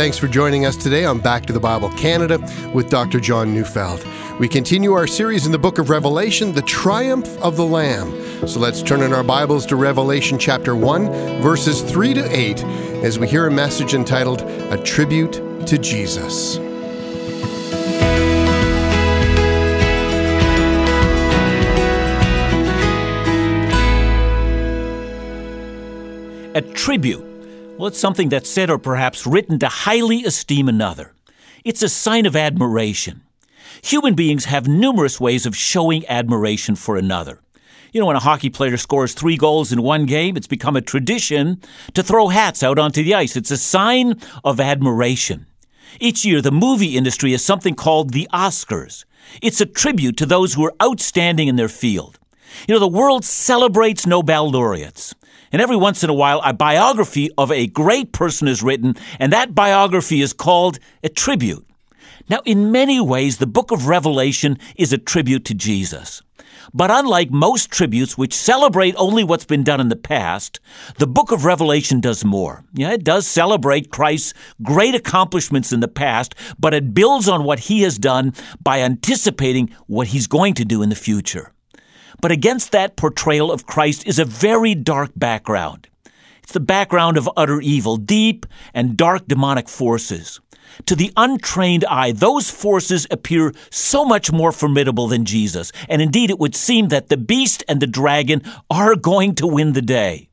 Thanks for joining us today on Back to the Bible Canada with Dr. John Neufeld. We continue our series in the book of Revelation, The Triumph of the Lamb. So let's turn in our Bibles to Revelation chapter 1, verses 3 to 8, as we hear a message entitled A Tribute to Jesus. A tribute. Well, it's something that's said or perhaps written to highly esteem another. It's a sign of admiration. Human beings have numerous ways of showing admiration for another. You know, when a hockey player scores three goals in one game, it's become a tradition to throw hats out onto the ice. It's a sign of admiration. Each year, the movie industry has something called the Oscars. It's a tribute to those who are outstanding in their field. You know, the world celebrates Nobel laureates. And every once in a while, a biography of a great person is written, and that biography is called a tribute. Now, in many ways, the book of Revelation is a tribute to Jesus. But unlike most tributes which celebrate only what's been done in the past, the book of Revelation does more. Yeah, it does celebrate Christ's great accomplishments in the past, but it builds on what he has done by anticipating what he's going to do in the future. But against that portrayal of Christ is a very dark background. It's the background of utter evil, deep and dark demonic forces. To the untrained eye, those forces appear so much more formidable than Jesus. And indeed, it would seem that the beast and the dragon are going to win the day.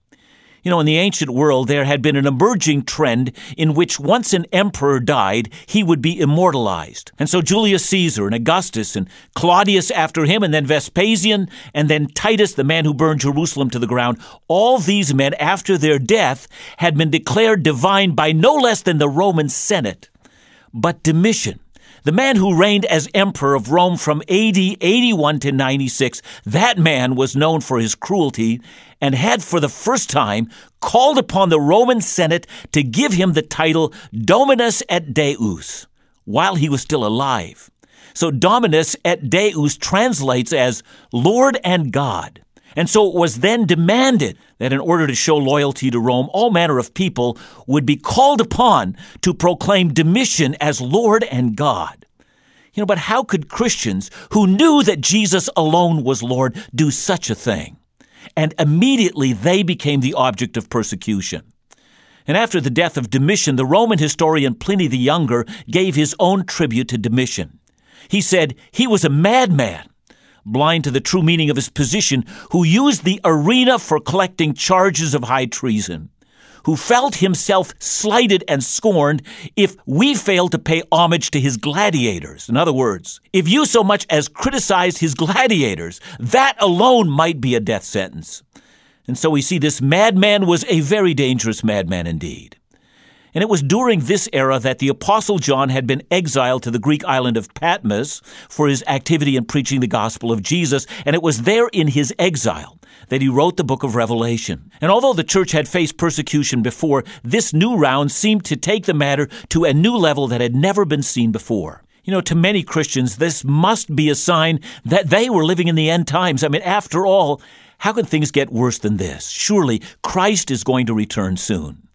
You know, in the ancient world, there had been an emerging trend in which once an emperor died, he would be immortalized. And so Julius Caesar and Augustus and Claudius after him, and then Vespasian, and then Titus, the man who burned Jerusalem to the ground, all these men, after their death, had been declared divine by no less than the Roman Senate. But Domitian, the man who reigned as emperor of Rome from AD 81 to 96, that man was known for his cruelty and had for the first time called upon the Roman Senate to give him the title Dominus et Deus while he was still alive. So Dominus et Deus translates as Lord and God. And so it was then demanded that in order to show loyalty to Rome, all manner of people would be called upon to proclaim Domitian as Lord and God. You know, but how could Christians who knew that Jesus alone was Lord do such a thing? And immediately they became the object of persecution. And after the death of Domitian, the Roman historian Pliny the Younger gave his own tribute to Domitian. He said he was a madman blind to the true meaning of his position, who used the arena for collecting charges of high treason, who felt himself slighted and scorned if we failed to pay homage to his gladiators. In other words, if you so much as criticized his gladiators, that alone might be a death sentence. And so we see this madman was a very dangerous madman indeed. And it was during this era that the Apostle John had been exiled to the Greek island of Patmos for his activity in preaching the gospel of Jesus. And it was there in his exile that he wrote the book of Revelation. And although the church had faced persecution before, this new round seemed to take the matter to a new level that had never been seen before. You know, to many Christians, this must be a sign that they were living in the end times. I mean, after all, how can things get worse than this? Surely Christ is going to return soon.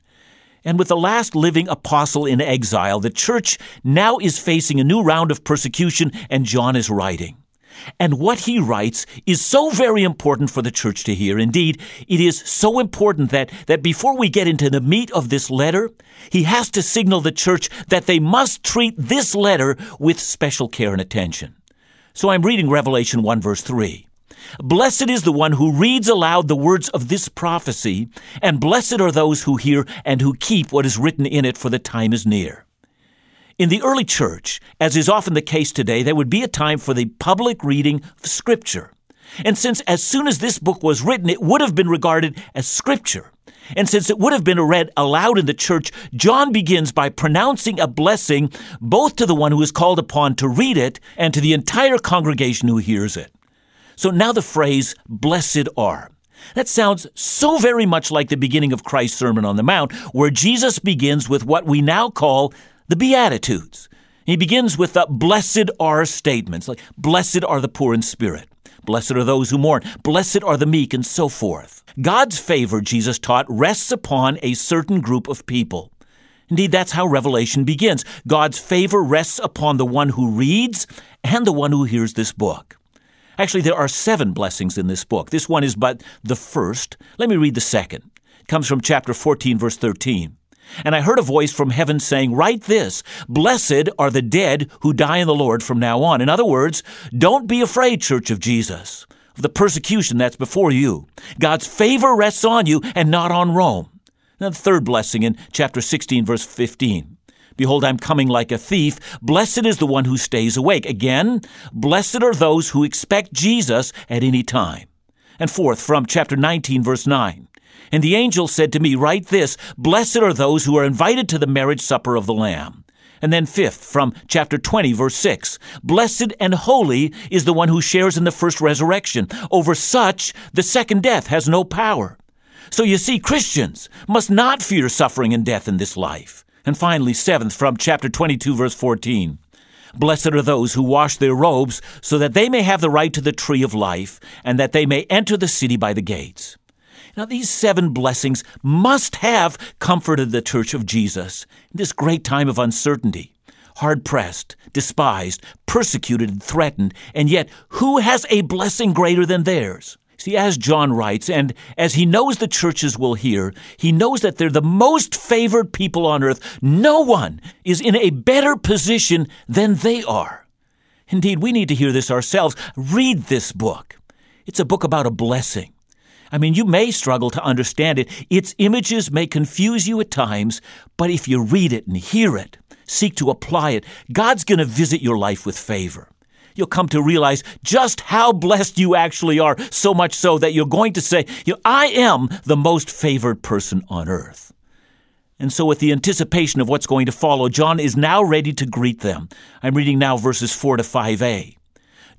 And with the last living apostle in exile, the church now is facing a new round of persecution, and John is writing. And what he writes is so very important for the church to hear. Indeed, it is so important that, that before we get into the meat of this letter, he has to signal the church that they must treat this letter with special care and attention. So I'm reading Revelation 1 verse 3. Blessed is the one who reads aloud the words of this prophecy, and blessed are those who hear and who keep what is written in it, for the time is near. In the early church, as is often the case today, there would be a time for the public reading of Scripture. And since as soon as this book was written, it would have been regarded as Scripture, and since it would have been read aloud in the church, John begins by pronouncing a blessing both to the one who is called upon to read it and to the entire congregation who hears it. So now the phrase, blessed are. That sounds so very much like the beginning of Christ's Sermon on the Mount, where Jesus begins with what we now call the Beatitudes. He begins with the blessed are statements, like blessed are the poor in spirit, blessed are those who mourn, blessed are the meek, and so forth. God's favor, Jesus taught, rests upon a certain group of people. Indeed, that's how Revelation begins. God's favor rests upon the one who reads and the one who hears this book. Actually, there are seven blessings in this book. This one is but the first. Let me read the second. It comes from chapter 14, verse 13. And I heard a voice from heaven saying, Write this Blessed are the dead who die in the Lord from now on. In other words, don't be afraid, Church of Jesus, of the persecution that's before you. God's favor rests on you and not on Rome. Now, the third blessing in chapter 16, verse 15. Behold, I'm coming like a thief. Blessed is the one who stays awake. Again, blessed are those who expect Jesus at any time. And fourth, from chapter 19, verse 9. And the angel said to me, Write this Blessed are those who are invited to the marriage supper of the Lamb. And then, fifth, from chapter 20, verse 6 Blessed and holy is the one who shares in the first resurrection. Over such, the second death has no power. So you see, Christians must not fear suffering and death in this life. And finally, seventh, from chapter 22, verse 14. Blessed are those who wash their robes so that they may have the right to the tree of life and that they may enter the city by the gates. Now, these seven blessings must have comforted the church of Jesus in this great time of uncertainty. Hard pressed, despised, persecuted, and threatened, and yet who has a blessing greater than theirs? See, as John writes, and as he knows the churches will hear, he knows that they're the most favored people on earth. No one is in a better position than they are. Indeed, we need to hear this ourselves. Read this book. It's a book about a blessing. I mean, you may struggle to understand it. Its images may confuse you at times, but if you read it and hear it, seek to apply it, God's going to visit your life with favor you'll come to realize just how blessed you actually are, so much so that you're going to say, you know, I am the most favored person on earth. And so, with the anticipation of what's going to follow, John is now ready to greet them. I'm reading now verses 4 to 5a.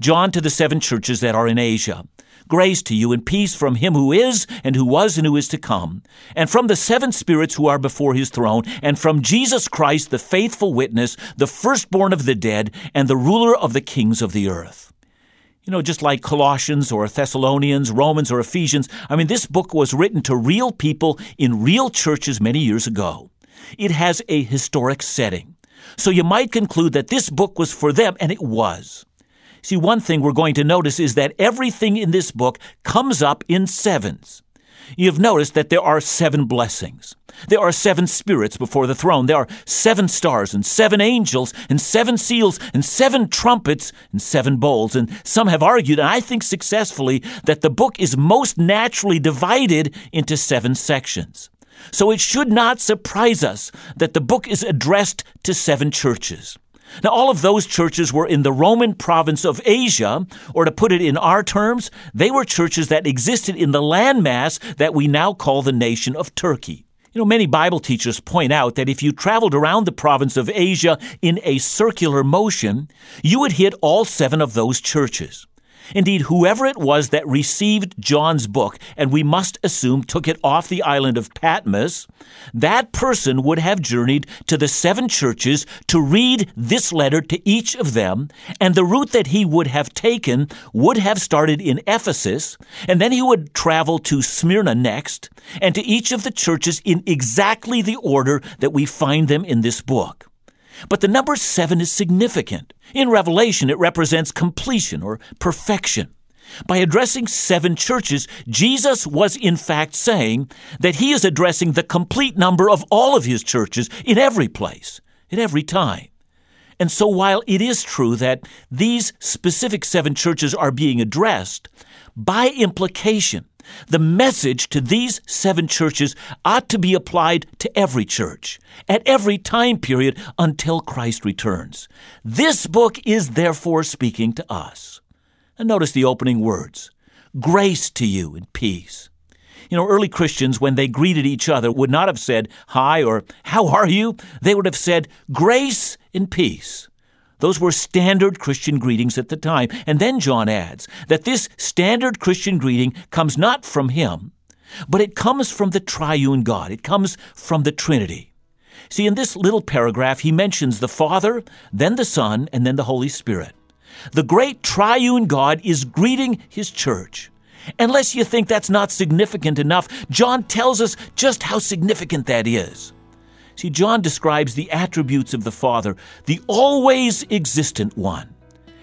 John to the seven churches that are in Asia. Grace to you and peace from him who is, and who was, and who is to come, and from the seven spirits who are before his throne, and from Jesus Christ, the faithful witness, the firstborn of the dead, and the ruler of the kings of the earth. You know, just like Colossians or Thessalonians, Romans or Ephesians, I mean, this book was written to real people in real churches many years ago. It has a historic setting. So you might conclude that this book was for them, and it was. See, one thing we're going to notice is that everything in this book comes up in sevens. You've noticed that there are seven blessings. There are seven spirits before the throne. There are seven stars and seven angels and seven seals and seven trumpets and seven bowls. And some have argued, and I think successfully, that the book is most naturally divided into seven sections. So it should not surprise us that the book is addressed to seven churches. Now, all of those churches were in the Roman province of Asia, or to put it in our terms, they were churches that existed in the landmass that we now call the nation of Turkey. You know, many Bible teachers point out that if you traveled around the province of Asia in a circular motion, you would hit all seven of those churches. Indeed, whoever it was that received John's book, and we must assume took it off the island of Patmos, that person would have journeyed to the seven churches to read this letter to each of them, and the route that he would have taken would have started in Ephesus, and then he would travel to Smyrna next, and to each of the churches in exactly the order that we find them in this book. But the number seven is significant. In Revelation, it represents completion or perfection. By addressing seven churches, Jesus was in fact saying that he is addressing the complete number of all of his churches in every place, at every time. And so, while it is true that these specific seven churches are being addressed, by implication, the message to these seven churches ought to be applied to every church at every time period until Christ returns. This book is therefore speaking to us. And notice the opening words Grace to you and peace. You know, early Christians, when they greeted each other, would not have said, Hi or How are you? They would have said, Grace and peace. Those were standard Christian greetings at the time. And then John adds that this standard Christian greeting comes not from him, but it comes from the triune God. It comes from the Trinity. See, in this little paragraph, he mentions the Father, then the Son, and then the Holy Spirit. The great triune God is greeting his church. Unless you think that's not significant enough, John tells us just how significant that is. See, John describes the attributes of the Father, the always existent one.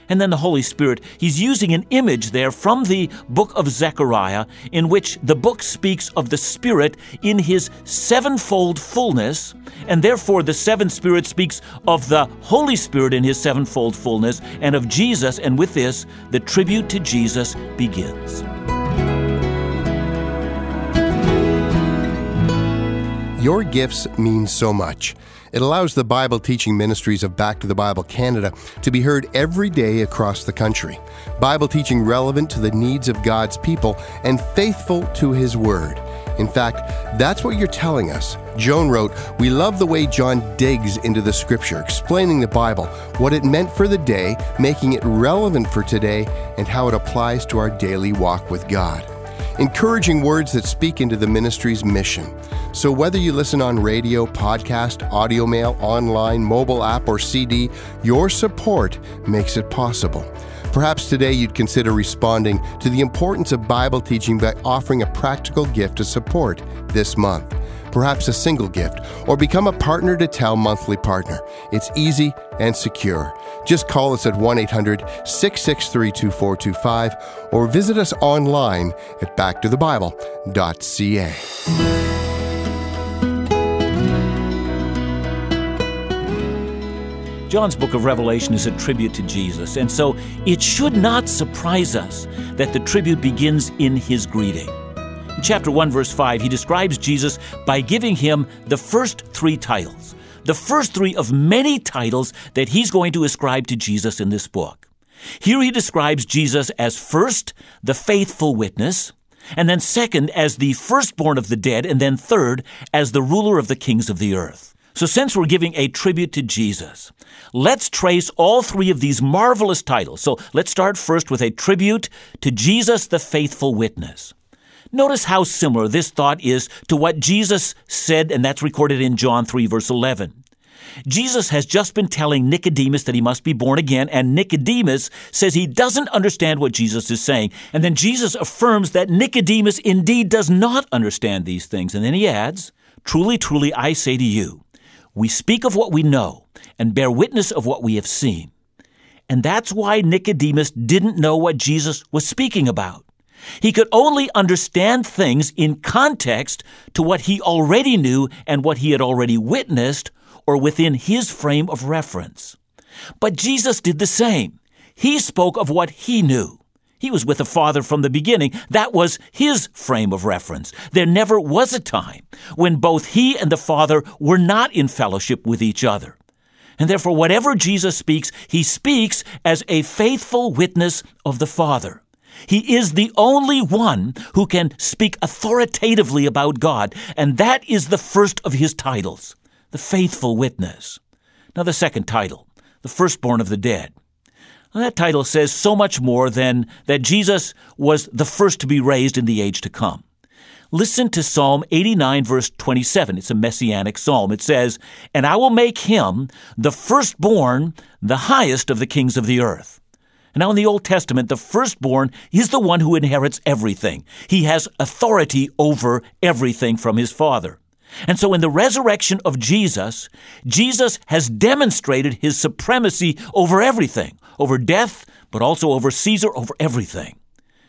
And then the Holy Spirit, he's using an image there from the book of Zechariah, in which the book speaks of the Spirit in his sevenfold fullness, and therefore the seventh Spirit speaks of the Holy Spirit in his sevenfold fullness, and of Jesus, and with this, the tribute to Jesus begins. Your gifts mean so much. It allows the Bible teaching ministries of Back to the Bible Canada to be heard every day across the country. Bible teaching relevant to the needs of God's people and faithful to His Word. In fact, that's what you're telling us. Joan wrote, We love the way John digs into the scripture, explaining the Bible, what it meant for the day, making it relevant for today, and how it applies to our daily walk with God encouraging words that speak into the ministry's mission. So, whether you listen on radio, podcast, audio mail, online, mobile app, or CD, your support makes it possible. Perhaps today you'd consider responding to the importance of Bible teaching by offering a practical gift to support this month perhaps a single gift, or become a Partner to Tell monthly partner. It's easy and secure. Just call us at 1 800 663 2425 or visit us online at backtothebible.ca. John's book of Revelation is a tribute to Jesus, and so it should not surprise us that the tribute begins in his greeting. In chapter 1, verse 5, he describes Jesus by giving him the first three titles, the first three of many titles that he's going to ascribe to Jesus in this book. Here he describes Jesus as first, the faithful witness, and then second, as the firstborn of the dead, and then third, as the ruler of the kings of the earth. So, since we're giving a tribute to Jesus, let's trace all three of these marvelous titles. So, let's start first with a tribute to Jesus, the faithful witness. Notice how similar this thought is to what Jesus said, and that's recorded in John 3, verse 11. Jesus has just been telling Nicodemus that he must be born again, and Nicodemus says he doesn't understand what Jesus is saying. And then Jesus affirms that Nicodemus indeed does not understand these things. And then he adds, Truly, truly, I say to you, we speak of what we know and bear witness of what we have seen. And that's why Nicodemus didn't know what Jesus was speaking about. He could only understand things in context to what he already knew and what he had already witnessed or within his frame of reference. But Jesus did the same. He spoke of what he knew. He was with the Father from the beginning. That was his frame of reference. There never was a time when both he and the Father were not in fellowship with each other. And therefore, whatever Jesus speaks, he speaks as a faithful witness of the Father. He is the only one who can speak authoritatively about God, and that is the first of his titles, the faithful witness. Now, the second title, the firstborn of the dead. Now, that title says so much more than that Jesus was the first to be raised in the age to come. Listen to Psalm 89, verse 27. It's a messianic psalm. It says, And I will make him the firstborn, the highest of the kings of the earth. Now, in the Old Testament, the firstborn is the one who inherits everything. He has authority over everything from his Father. And so, in the resurrection of Jesus, Jesus has demonstrated his supremacy over everything, over death, but also over Caesar, over everything.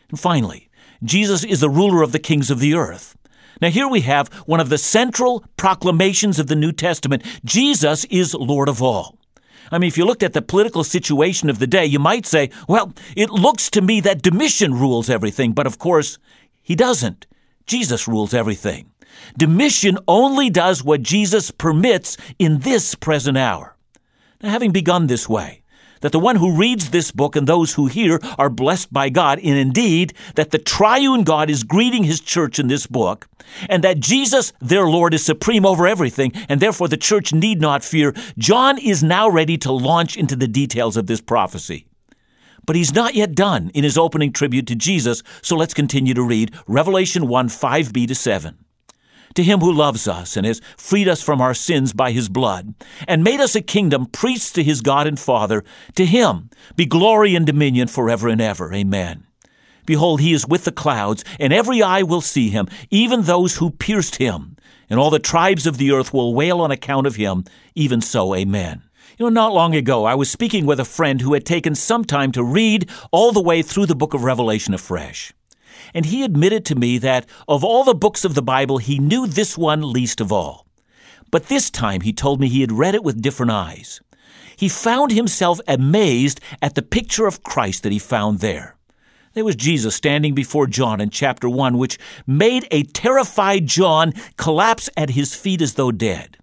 And finally, Jesus is the ruler of the kings of the earth. Now, here we have one of the central proclamations of the New Testament Jesus is Lord of all. I mean, if you looked at the political situation of the day, you might say, well, it looks to me that Domitian rules everything, but of course, he doesn't. Jesus rules everything. Domitian only does what Jesus permits in this present hour. Now, having begun this way, that the one who reads this book and those who hear are blessed by God, and indeed that the triune God is greeting his church in this book, and that Jesus, their Lord, is supreme over everything, and therefore the church need not fear, John is now ready to launch into the details of this prophecy. But he's not yet done in his opening tribute to Jesus, so let's continue to read Revelation 1 5b to 7 to him who loves us and has freed us from our sins by his blood, and made us a kingdom, priests to his God and Father, to him be glory and dominion forever and ever. Amen. Behold, he is with the clouds, and every eye will see him, even those who pierced him, and all the tribes of the earth will wail on account of him. Even so, amen. You know, not long ago, I was speaking with a friend who had taken some time to read all the way through the book of Revelation afresh. And he admitted to me that of all the books of the Bible, he knew this one least of all. But this time, he told me he had read it with different eyes. He found himself amazed at the picture of Christ that he found there. There was Jesus standing before John in chapter 1, which made a terrified John collapse at his feet as though dead.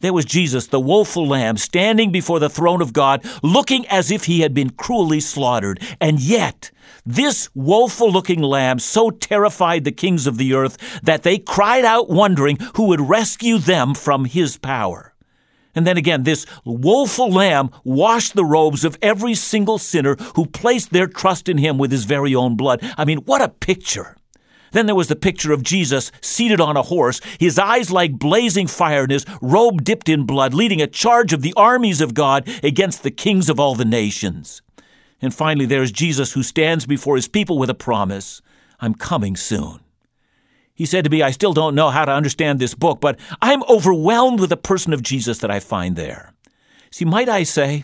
There was Jesus, the woeful lamb, standing before the throne of God, looking as if he had been cruelly slaughtered. And yet, this woeful looking lamb so terrified the kings of the earth that they cried out, wondering who would rescue them from his power. And then again, this woeful lamb washed the robes of every single sinner who placed their trust in him with his very own blood. I mean, what a picture! Then there was the picture of Jesus seated on a horse, his eyes like blazing fire and his robe dipped in blood, leading a charge of the armies of God against the kings of all the nations. And finally, there is Jesus who stands before his people with a promise I'm coming soon. He said to me, I still don't know how to understand this book, but I'm overwhelmed with the person of Jesus that I find there. See, might I say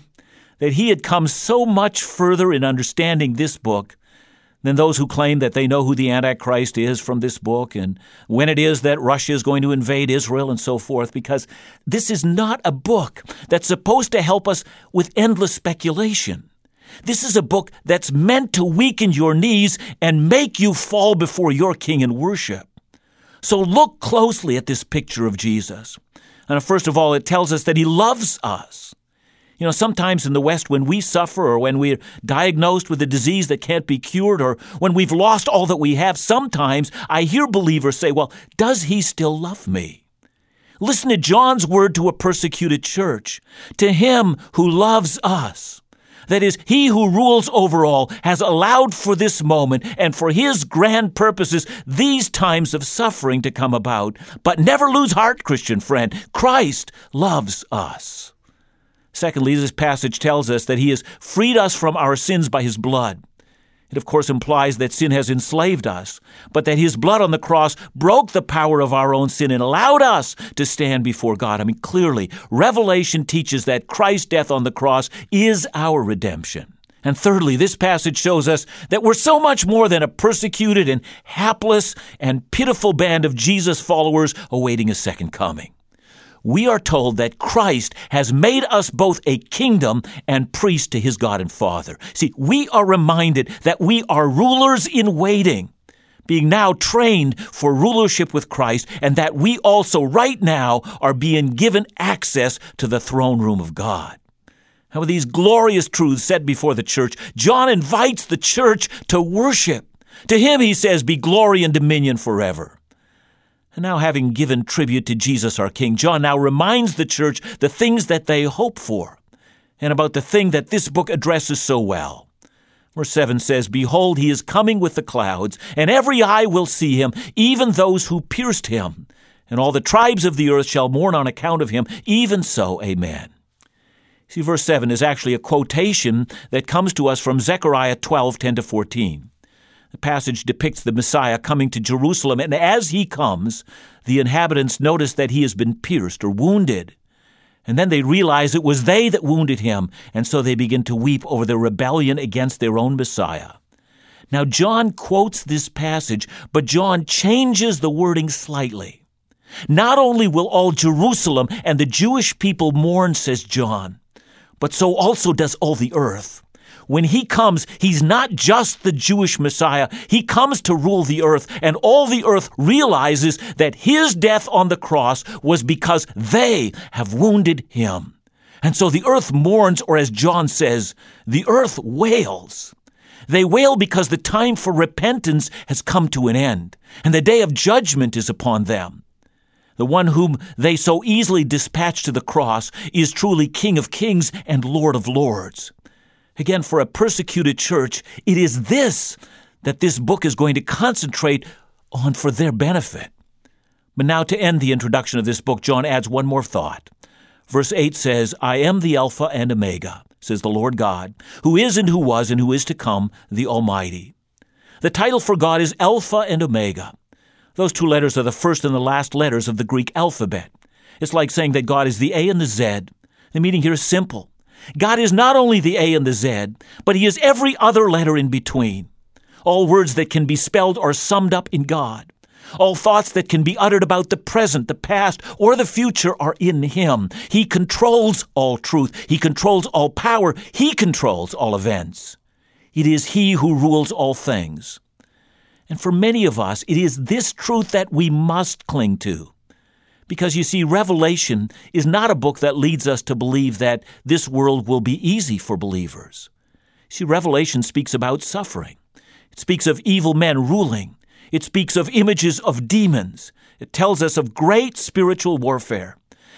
that he had come so much further in understanding this book than those who claim that they know who the Antichrist is from this book and when it is that Russia is going to invade Israel and so forth, because this is not a book that's supposed to help us with endless speculation. This is a book that's meant to weaken your knees and make you fall before your king in worship. So look closely at this picture of Jesus. And first of all, it tells us that he loves us. You know, sometimes in the West, when we suffer or when we're diagnosed with a disease that can't be cured or when we've lost all that we have, sometimes I hear believers say, Well, does he still love me? Listen to John's word to a persecuted church. To him who loves us, that is, he who rules over all has allowed for this moment and for his grand purposes these times of suffering to come about. But never lose heart, Christian friend. Christ loves us. Secondly, this passage tells us that he has freed us from our sins by his blood. It, of course, implies that sin has enslaved us, but that his blood on the cross broke the power of our own sin and allowed us to stand before God. I mean, clearly, Revelation teaches that Christ's death on the cross is our redemption. And thirdly, this passage shows us that we're so much more than a persecuted and hapless and pitiful band of Jesus followers awaiting a second coming we are told that Christ has made us both a kingdom and priest to his God and Father. See, we are reminded that we are rulers in waiting, being now trained for rulership with Christ, and that we also right now are being given access to the throne room of God. And with these glorious truths set before the church, John invites the church to worship. To him, he says, be glory and dominion forever. And now, having given tribute to Jesus our King, John now reminds the church the things that they hope for and about the thing that this book addresses so well. Verse 7 says, Behold, he is coming with the clouds, and every eye will see him, even those who pierced him. And all the tribes of the earth shall mourn on account of him. Even so, amen. See, verse 7 is actually a quotation that comes to us from Zechariah 12 10 to 14. The passage depicts the Messiah coming to Jerusalem, and as he comes, the inhabitants notice that he has been pierced or wounded. And then they realize it was they that wounded him, and so they begin to weep over their rebellion against their own Messiah. Now, John quotes this passage, but John changes the wording slightly. Not only will all Jerusalem and the Jewish people mourn, says John, but so also does all the earth when he comes, he's not just the Jewish Messiah. He comes to rule the earth, and all the earth realizes that his death on the cross was because they have wounded him. And so the earth mourns, or as John says, the earth wails. They wail because the time for repentance has come to an end, and the day of judgment is upon them. The one whom they so easily dispatch to the cross is truly King of kings and Lord of lords. Again, for a persecuted church, it is this that this book is going to concentrate on for their benefit. But now, to end the introduction of this book, John adds one more thought. Verse 8 says, I am the Alpha and Omega, says the Lord God, who is and who was and who is to come, the Almighty. The title for God is Alpha and Omega. Those two letters are the first and the last letters of the Greek alphabet. It's like saying that God is the A and the Z. The meaning here is simple. God is not only the A and the Z, but He is every other letter in between. All words that can be spelled are summed up in God. All thoughts that can be uttered about the present, the past, or the future are in Him. He controls all truth. He controls all power. He controls all events. It is He who rules all things. And for many of us, it is this truth that we must cling to. Because you see, Revelation is not a book that leads us to believe that this world will be easy for believers. See, Revelation speaks about suffering. It speaks of evil men ruling. It speaks of images of demons. It tells us of great spiritual warfare.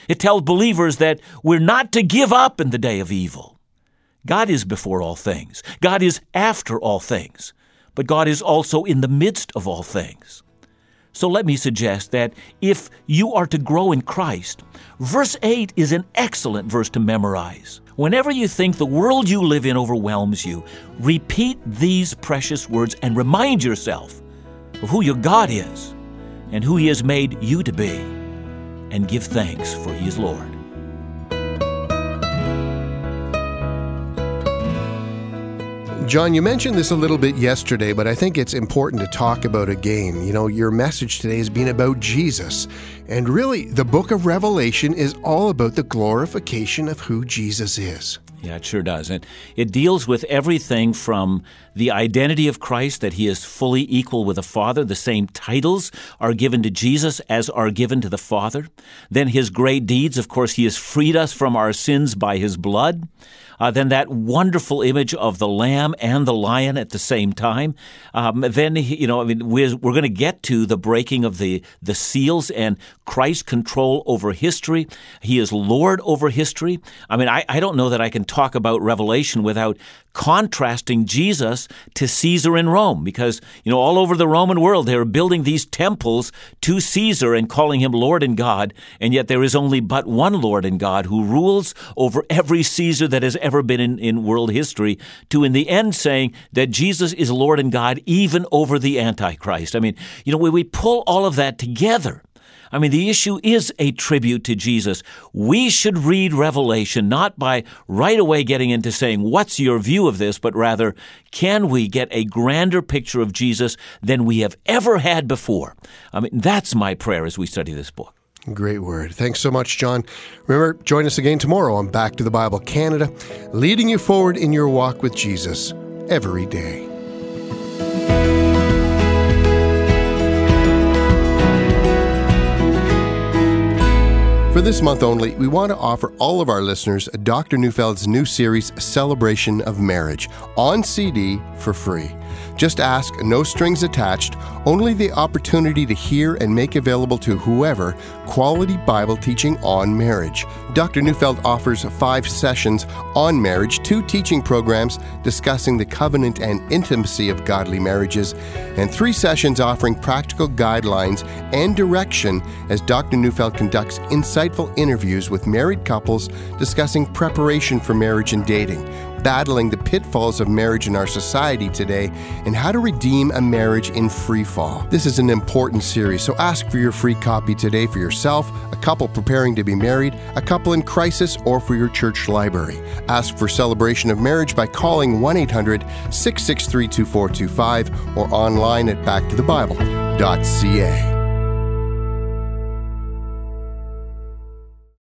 It tells believers that we're not to give up in the day of evil. God is before all things. God is after all things. But God is also in the midst of all things. So let me suggest that if you are to grow in Christ, verse 8 is an excellent verse to memorize. Whenever you think the world you live in overwhelms you, repeat these precious words and remind yourself of who your God is and who He has made you to be, and give thanks for He is Lord. John, you mentioned this a little bit yesterday, but I think it's important to talk about again. You know, your message today has been about Jesus. And really, the book of Revelation is all about the glorification of who Jesus is. Yeah, it sure does. And it deals with everything from the identity of Christ, that he is fully equal with the Father. The same titles are given to Jesus as are given to the Father. Then his great deeds, of course, he has freed us from our sins by his blood. Uh, then that wonderful image of the lamb and the lion at the same time. Um, then you know, I mean, we're, we're going to get to the breaking of the the seals and Christ's control over history. He is Lord over history. I mean, I, I don't know that I can talk about Revelation without contrasting Jesus to Caesar in Rome because, you know, all over the Roman world, they were building these temples to Caesar and calling him Lord and God, and yet there is only but one Lord and God who rules over every Caesar that has ever been in, in world history, to in the end saying that Jesus is Lord and God even over the Antichrist. I mean, you know, when we pull all of that together, I mean, the issue is a tribute to Jesus. We should read Revelation not by right away getting into saying, What's your view of this? but rather, can we get a grander picture of Jesus than we have ever had before? I mean, that's my prayer as we study this book. Great word. Thanks so much, John. Remember, join us again tomorrow on Back to the Bible Canada, leading you forward in your walk with Jesus every day. For this month only, we want to offer all of our listeners Dr. Neufeld's new series, Celebration of Marriage, on CD for free. Just ask, no strings attached, only the opportunity to hear and make available to whoever quality Bible teaching on marriage. Dr. Neufeld offers five sessions on marriage, two teaching programs discussing the covenant and intimacy of godly marriages, and three sessions offering practical guidelines and direction as Dr. Neufeld conducts insightful interviews with married couples discussing preparation for marriage and dating battling the pitfalls of marriage in our society today and how to redeem a marriage in free fall. This is an important series, so ask for your free copy today for yourself, a couple preparing to be married, a couple in crisis, or for your church library. Ask for Celebration of Marriage by calling 1 800 663 2425 or online at backtothebible.ca.